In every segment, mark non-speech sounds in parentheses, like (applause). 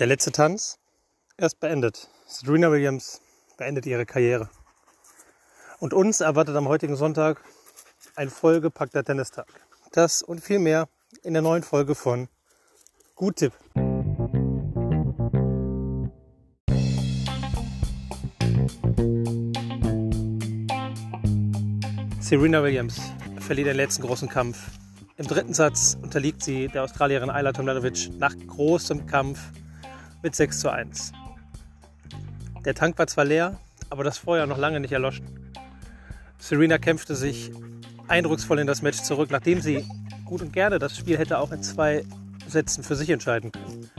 Der letzte Tanz erst beendet. Serena Williams beendet ihre Karriere. Und uns erwartet am heutigen Sonntag ein vollgepackter Tennistag. Das und viel mehr in der neuen Folge von Gut Tipp. Serena Williams verliert den letzten großen Kampf. Im dritten Satz unterliegt sie der Australierin Ayla Tomljanovic nach großem Kampf mit 6 zu 1. Der Tank war zwar leer, aber das Feuer noch lange nicht erloschen. Serena kämpfte sich eindrucksvoll in das Match zurück, nachdem sie gut und gerne das Spiel hätte auch in zwei Sätzen für sich entscheiden können.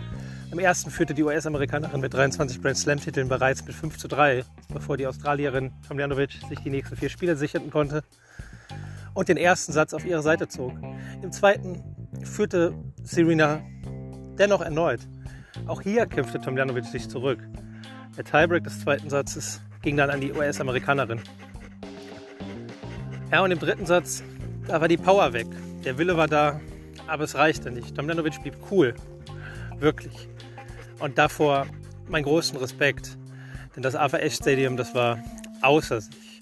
Im ersten führte die US-Amerikanerin mit 23 Grand Slam-Titeln bereits mit 5 zu 3, bevor die Australierin Tomljanovic sich die nächsten vier Spiele sicherten konnte und den ersten Satz auf ihre Seite zog. Im zweiten führte Serena dennoch erneut. Auch hier kämpfte Tomljanovic sich zurück. Der Tiebreak des zweiten Satzes ging dann an die US-Amerikanerin. Ja, und im dritten Satz, da war die Power weg. Der Wille war da, aber es reichte nicht. Tomljanovic blieb cool. Wirklich. Und davor meinen großen Respekt. Denn das AVS Stadium, das war außer sich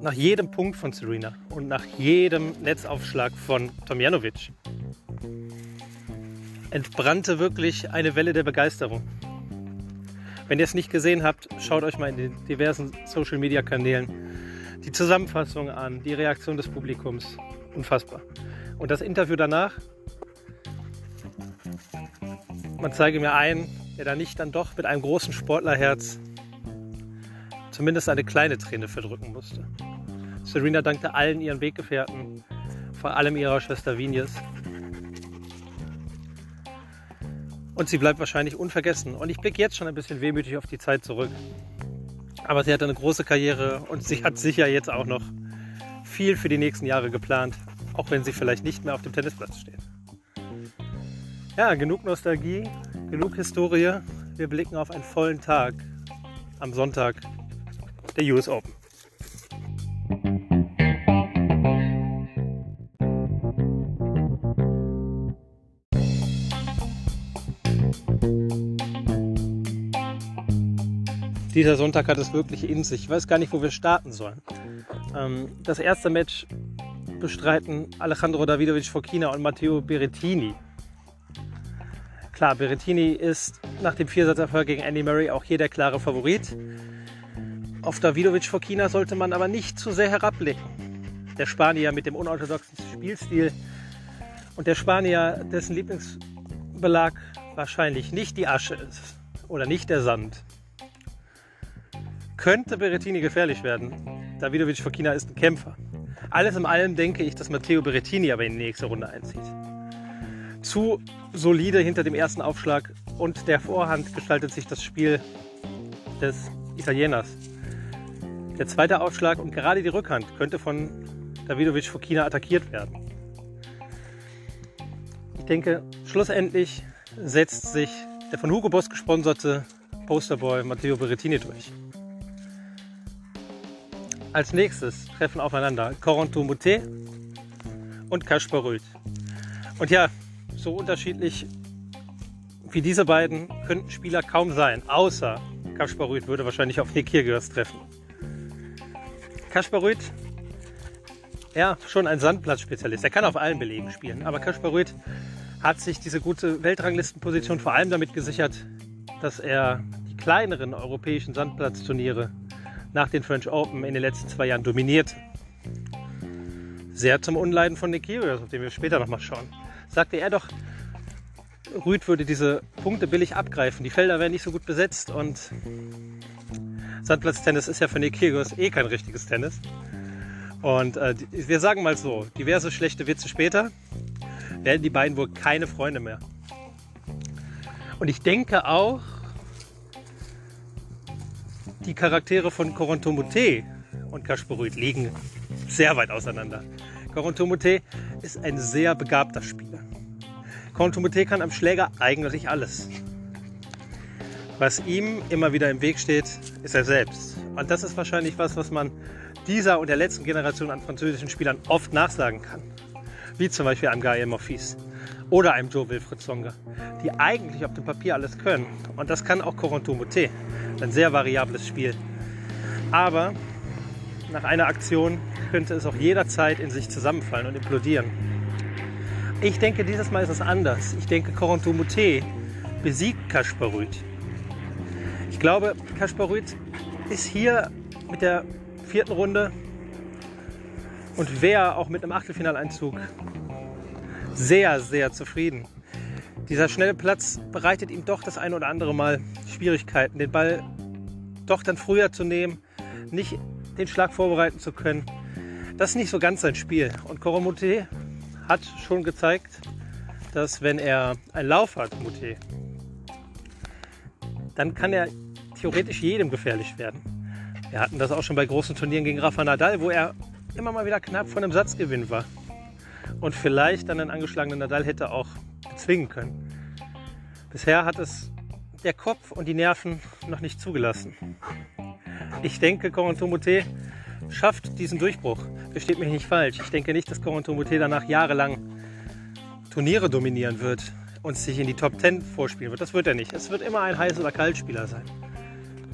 nach jedem Punkt von Serena und nach jedem Netzaufschlag von Tomjanovic entbrannte wirklich eine Welle der Begeisterung. Wenn ihr es nicht gesehen habt, schaut euch mal in den diversen Social Media Kanälen die Zusammenfassung an, die Reaktion des Publikums. Unfassbar. Und das Interview danach, man zeige mir einen, der da nicht dann doch mit einem großen Sportlerherz zumindest eine kleine Träne verdrücken musste. Serena dankte allen ihren Weggefährten, vor allem ihrer Schwester Vinius. Und sie bleibt wahrscheinlich unvergessen. Und ich blicke jetzt schon ein bisschen wehmütig auf die Zeit zurück. Aber sie hatte eine große Karriere und sie hat sicher jetzt auch noch viel für die nächsten Jahre geplant, auch wenn sie vielleicht nicht mehr auf dem Tennisplatz steht. Ja, genug Nostalgie, genug Historie. Wir blicken auf einen vollen Tag am Sonntag der US Open. Dieser Sonntag hat es wirklich in sich. Ich weiß gar nicht, wo wir starten sollen. Ähm, das erste Match bestreiten Alejandro Davidovic Fokina und Matteo Berrettini. Klar, Berrettini ist nach dem Viersatzerfolg gegen Andy Murray auch hier der klare Favorit. Auf Davidovic Fokina sollte man aber nicht zu sehr herabblicken. Der Spanier mit dem unorthodoxen Spielstil und der Spanier, dessen Lieblingsbelag wahrscheinlich nicht die Asche ist oder nicht der Sand, könnte Berettini gefährlich werden. Davidovic Fokina ist ein Kämpfer. Alles in allem denke ich, dass Matteo Berettini aber in die nächste Runde einzieht. Zu solide hinter dem ersten Aufschlag und der Vorhand gestaltet sich das Spiel des Italieners. Der zweite Aufschlag und gerade die Rückhand könnte von Davidovic Fokina attackiert werden. Ich denke, schlussendlich setzt sich der von Hugo Boss gesponserte Posterboy Matteo Berrettini durch. Als nächstes treffen aufeinander Corentin Moutet und Kaspar Rüth. Und ja, so unterschiedlich wie diese beiden könnten Spieler kaum sein, außer Kaspar Rüth würde wahrscheinlich auf Nick Kyrgios treffen. Kaspar Rüth, ja, schon ein Sandplatzspezialist. Er kann auf allen Belegen spielen, aber Kaspar Rüth hat sich diese gute Weltranglistenposition vor allem damit gesichert, dass er die kleineren europäischen Sandplatzturniere nach den French Open in den letzten zwei Jahren dominierte. Sehr zum Unleiden von Nick Kyrgios, auf den wir später nochmal schauen. Sagte er doch, Rüd würde diese Punkte billig abgreifen. Die Felder wären nicht so gut besetzt und Sandplatztennis ist ja für Nick Kyrgios eh kein richtiges Tennis. Und äh, wir sagen mal so, diverse schlechte Witze später werden die beiden wohl keine Freunde mehr. Und ich denke auch, die Charaktere von Corentin Moutet und Kasper Rüth liegen sehr weit auseinander. Corentin Moutet ist ein sehr begabter Spieler. Corentin Moutet kann am Schläger eigentlich alles. Was ihm immer wieder im Weg steht, ist er selbst. Und das ist wahrscheinlich was, was man dieser und der letzten Generation an französischen Spielern oft nachsagen kann. Wie zum Beispiel am Gaël Monfils. Oder einem Joe Wilfried Songa, die eigentlich auf dem Papier alles können. Und das kann auch Corentin Moutet. Ein sehr variables Spiel. Aber nach einer Aktion könnte es auch jederzeit in sich zusammenfallen und implodieren. Ich denke, dieses Mal ist es anders. Ich denke, Corentin Moutet besiegt Kasparüt. Ich glaube, Kasparüt ist hier mit der vierten Runde und wäre auch mit einem Achtelfinaleinzug sehr, sehr zufrieden. Dieser schnelle Platz bereitet ihm doch das eine oder andere Mal Schwierigkeiten, den Ball doch dann früher zu nehmen, nicht den Schlag vorbereiten zu können. Das ist nicht so ganz sein Spiel. Und Koromote hat schon gezeigt, dass wenn er einen Lauf hat, Mute, dann kann er theoretisch jedem gefährlich werden. Wir hatten das auch schon bei großen Turnieren gegen Rafa Nadal, wo er immer mal wieder knapp von einem Satzgewinn war und vielleicht dann einen angeschlagenen Nadal hätte auch bezwingen können. Bisher hat es der Kopf und die Nerven noch nicht zugelassen. Ich denke, Corentin Moutet schafft diesen Durchbruch. Versteht mich nicht falsch. Ich denke nicht, dass Corentin Moutet danach jahrelang Turniere dominieren wird und sich in die Top 10 vorspielen wird. Das wird er nicht. Es wird immer ein Heiß- oder Kaltspieler sein.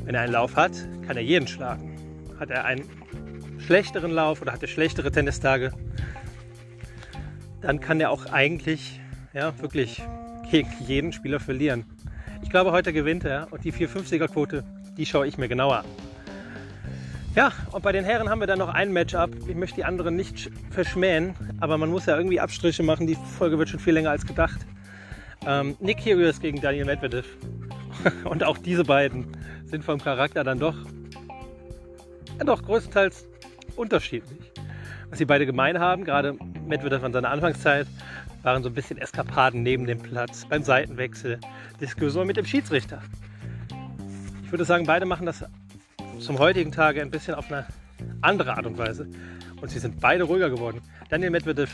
Wenn er einen Lauf hat, kann er jeden schlagen. Hat er einen schlechteren Lauf oder hat er schlechtere Tennistage, dann kann er auch eigentlich ja, wirklich gegen jeden Spieler verlieren. Ich glaube, heute gewinnt er und die 450er-Quote, die schaue ich mir genauer an. Ja, und bei den Herren haben wir dann noch ein Matchup. Ich möchte die anderen nicht verschmähen, aber man muss ja irgendwie Abstriche machen. Die Folge wird schon viel länger als gedacht. Ähm, Nick Kyrgios gegen Daniel Medvedev. (laughs) und auch diese beiden sind vom Charakter dann doch, ja doch größtenteils unterschiedlich. Was sie beide gemein haben, gerade Medvedev an seiner Anfangszeit, waren so ein bisschen Eskapaden neben dem Platz, beim Seitenwechsel, Diskussion mit dem Schiedsrichter. Ich würde sagen, beide machen das zum heutigen Tage ein bisschen auf eine andere Art und Weise. Und sie sind beide ruhiger geworden. Daniel Medvedev,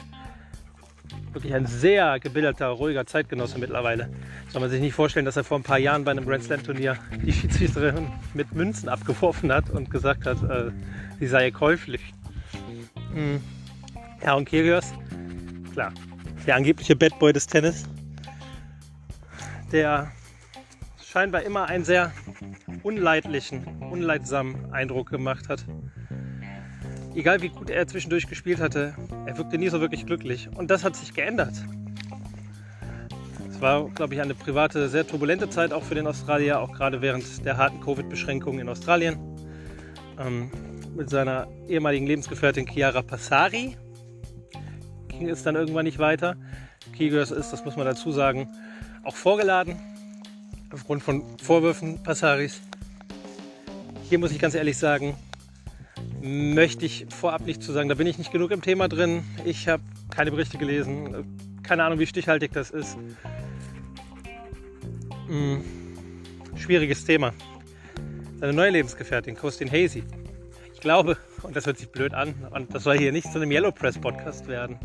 wirklich ein sehr gebildeter, ruhiger Zeitgenosse mittlerweile. Soll man sich nicht vorstellen, dass er vor ein paar Jahren bei einem Grand Slam Turnier die Schiedsrichterin mit Münzen abgeworfen hat und gesagt hat, äh, sie sei käuflich. Mhm. Ja, und Kyrgios, klar, der angebliche Bad Boy des Tennis, der scheinbar immer einen sehr unleidlichen, unleidsamen Eindruck gemacht hat. Egal wie gut er zwischendurch gespielt hatte, er wirkte nie so wirklich glücklich. Und das hat sich geändert. Es war, glaube ich, eine private, sehr turbulente Zeit auch für den Australier, auch gerade während der harten Covid-Beschränkungen in Australien. Ähm, mit seiner ehemaligen Lebensgefährtin Chiara Passari ging es dann irgendwann nicht weiter. Kyrgios ist, das muss man dazu sagen, auch vorgeladen aufgrund von Vorwürfen Passaris. Hier muss ich ganz ehrlich sagen, möchte ich vorab nicht zu sagen, da bin ich nicht genug im Thema drin. Ich habe keine Berichte gelesen, keine Ahnung, wie stichhaltig das ist. Hm, schwieriges Thema. Seine neue Lebensgefährtin, Christine Hazy. Ich glaube, und das hört sich blöd an, und das soll hier nicht zu einem Yellow Press Podcast werden.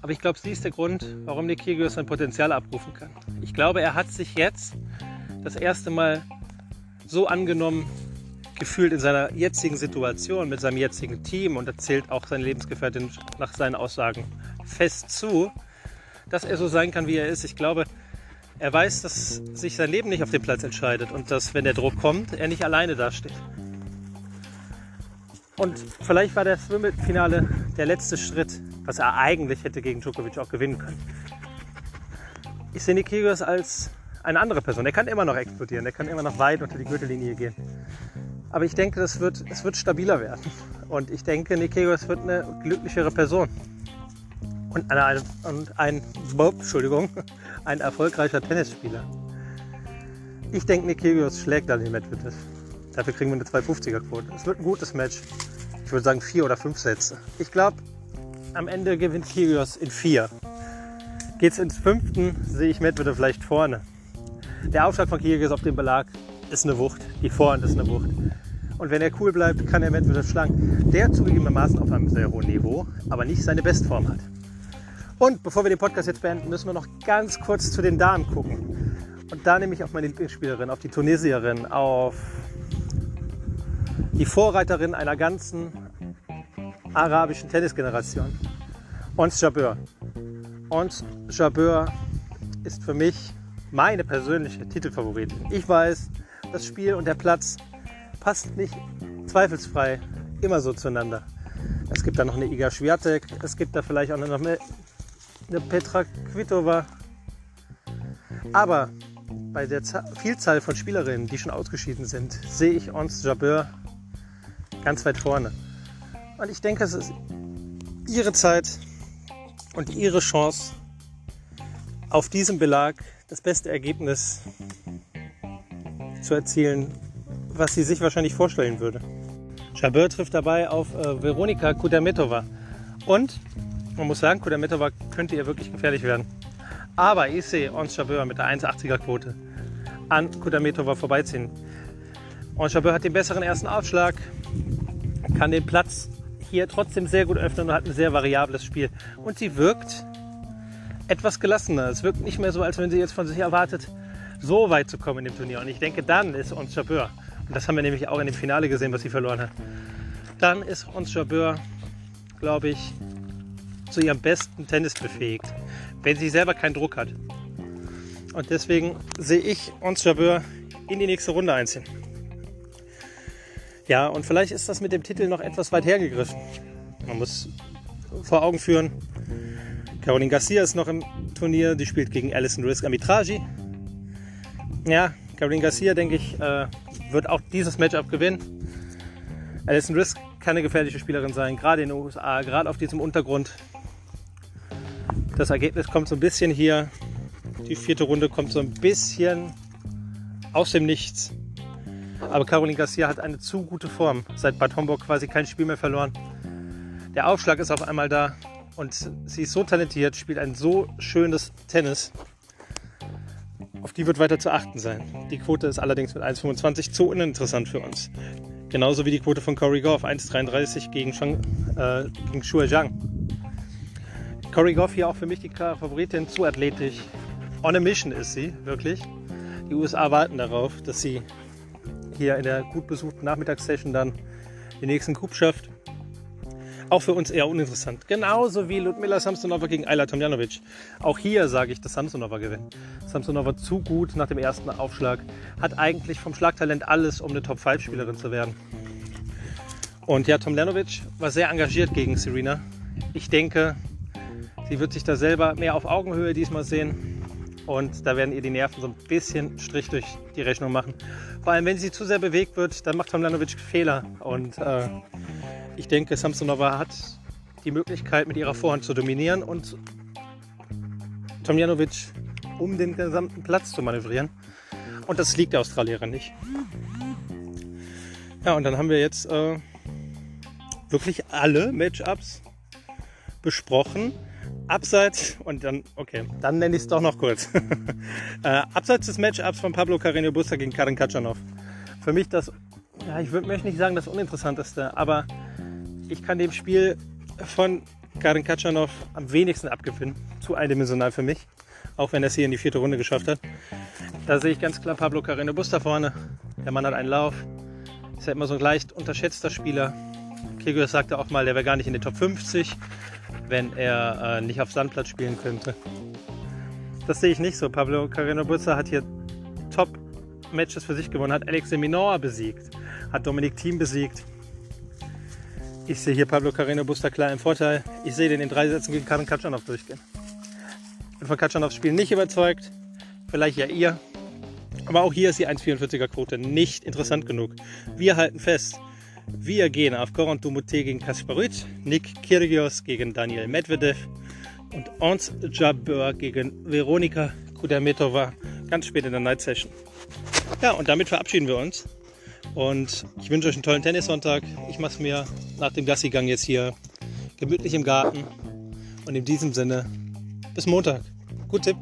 Aber ich glaube, sie ist der Grund, warum Nick Kyrgios sein Potenzial abrufen kann. Ich glaube, er hat sich jetzt das erste Mal so angenommen gefühlt in seiner jetzigen Situation mit seinem jetzigen Team und erzählt auch seine Lebensgefährtin nach seinen Aussagen fest zu, dass er so sein kann, wie er ist. Ich glaube, er weiß, dass sich sein Leben nicht auf dem Platz entscheidet und dass, wenn der Druck kommt, er nicht alleine dasteht. Und vielleicht war das Wimbledon-Finale der letzte Schritt, was er eigentlich hätte gegen Djokovic auch gewinnen können. Ich sehe Nikirios als eine andere Person. Er kann immer noch explodieren, er kann immer noch weit unter die Gürtellinie gehen. Aber ich denke, das wird, es wird stabiler werden. Und ich denke, Nikirios wird eine glücklichere Person. Und, eine, und ein, Entschuldigung, (laughs) ein erfolgreicher Tennisspieler. Ich denke, Nikirios schlägt Daniel Medvedev. Dafür kriegen wir eine 250er-Quote. Es wird ein gutes Match. Ich würde sagen vier oder fünf Sätze. Ich glaube, am Ende gewinnt Kyrgios in vier. Geht es ins fünften, sehe ich Medvedev vielleicht vorne. Der Aufschlag von Kyrgios auf dem Belag ist eine Wucht. Die Vorhand ist eine Wucht. Und wenn er cool bleibt, kann er Medvedev schlagen. Der zugegebenermaßen auf einem sehr hohen Niveau, aber nicht seine Bestform hat. Und bevor wir den Podcast jetzt beenden, müssen wir noch ganz kurz zu den Damen gucken. Und da nehme ich auf meine Lieblingsspielerin, auf die Tunesierin, auf die Vorreiterin einer ganzen arabischen Tennisgeneration. Ons Jabeur. Ons Jabeur ist für mich meine persönliche Titelfavoritin. Ich weiß, das Spiel und der Platz passt nicht zweifelsfrei immer so zueinander. Es gibt da noch eine Iga Swiatek, es gibt da vielleicht auch noch eine, Petra Kvitova. Aber bei der Vielzahl von Spielerinnen, die schon ausgeschieden sind, sehe ich Ons Jabeur ganz weit vorne. Und ich denke, es ist ihre Zeit und ihre Chance, auf diesem Belag das beste Ergebnis zu erzielen, was sie sich wahrscheinlich vorstellen würde. Jabeur trifft dabei auf äh, Veronika Kudametova. Und man muss sagen, Kudametova könnte ihr wirklich gefährlich werden. Aber ich sehe Ons Jabeur mit der 1,80er Quote an Kudametova vorbeiziehen. Ons Jabeur hat den besseren ersten Aufschlag, kann den Platz hier trotzdem sehr gut öffnen und hat ein sehr variables Spiel. Und sie wirkt etwas gelassener. Es wirkt nicht mehr so, als wenn sie jetzt von sich erwartet, so weit zu kommen in dem Turnier. Und ich denke, dann ist Ons Jabeur, und das haben wir nämlich auch in dem Finale gesehen, was sie verloren hat, dann ist Ons Jabeur, glaube ich, zu ihrem besten Tennis befähigt, wenn sie selber keinen Druck hat. Und deswegen sehe ich Ons Jabeur in die nächste Runde einziehen. Ja, und vielleicht ist das mit dem Titel noch etwas weit hergegriffen. Man muss vor Augen führen, Caroline Garcia ist noch im Turnier, die spielt gegen Alison Risk Amitragi. Ja, Caroline Garcia, denke ich, äh, wird auch dieses Matchup gewinnen. Alison Risk kann eine gefährliche Spielerin sein, gerade in den USA, gerade auf diesem Untergrund. Das Ergebnis kommt so ein bisschen hier. Die vierte Runde kommt so ein bisschen aus dem Nichts. Aber Caroline Garcia hat eine zu gute Form. Seit Bad Homburg quasi kein Spiel mehr verloren. Der Aufschlag ist auf einmal da und sie ist so talentiert, spielt ein so schönes Tennis. Auf die wird weiter zu achten sein. Die Quote ist allerdings mit 1,25 zu uninteressant für uns. Genauso wie die Quote von Corey Goff, 1,33 gegen, Shang, äh, gegen Xue Zhang. Corey Goff hier auch für mich die Favoritin, zu athletisch. On a mission ist sie, wirklich. Die USA warten darauf, dass sie hier in der gut besuchten Nachmittagssession dann den nächsten Coup schafft. Auch für uns eher uninteressant. Genauso wie Ludmila Samsonova gegen Ayla Tomjanovic. Auch hier sage ich, dass Samsonova gewinnt. Samsonova zu gut nach dem ersten Aufschlag. Hat eigentlich vom Schlagtalent alles, um eine Top-5-Spielerin zu werden. Und ja, Tomljanovic war sehr engagiert gegen Serena. Ich denke, sie wird sich da selber mehr auf Augenhöhe diesmal sehen und da werden ihr die Nerven so ein bisschen Strich durch die Rechnung machen. Vor allem, wenn sie zu sehr bewegt wird, dann macht Tomljanovic Fehler. Und äh, ich denke, Samsonova hat die Möglichkeit, mit ihrer Vorhand zu dominieren und Tomljanovic um den gesamten Platz zu manövrieren. Und das liegt der Australierin nicht. Ja, und dann haben wir jetzt äh, wirklich alle Matchups besprochen abseits, und dann, okay, dann nenne ich es doch noch kurz. (laughs) äh, abseits des Matchups von Pablo Carreño Busta gegen Karin Katschanov. Für mich das, ja, ich würde möchte nicht sagen das Uninteressanteste, aber ich kann dem Spiel von Karin Katschanov am wenigsten abgewinnen. Zu eindimensional für mich, auch wenn er es hier in die vierte Runde geschafft hat. Da sehe ich ganz klar Pablo Carreño Busta vorne. Der Mann hat einen Lauf. Ist ja immer so ein leicht unterschätzter Spieler. Kyrgios sagte auch mal, der wäre gar nicht in den Top 50 wenn er äh, nicht auf Sandplatz spielen könnte. Das sehe ich nicht so. Pablo Carreno Busta hat hier Top-Matches für sich gewonnen, hat Alex Minor besiegt, hat Dominik Thiem besiegt. Ich sehe hier Pablo Carreno Busta klar im Vorteil. Ich sehe den in drei Sätzen gegen Karin Katschanov durchgehen. Bin von Katschanofs Spiel nicht überzeugt. Vielleicht ja ihr. Aber auch hier ist die 1,44er Quote nicht interessant genug. Wir halten fest, wir gehen auf Goran Dumute gegen Kasparuc, Nick Kyrgios gegen Daniel Medvedev und Ons Jabeur gegen Veronika Kudermetova ganz spät in der Night Session. Ja, und damit verabschieden wir uns. Und ich wünsche euch einen tollen Tennissonntag. Ich mache es mir nach dem Gassigang jetzt hier gemütlich im Garten. Und in diesem Sinne, bis Montag. Gut Tipp.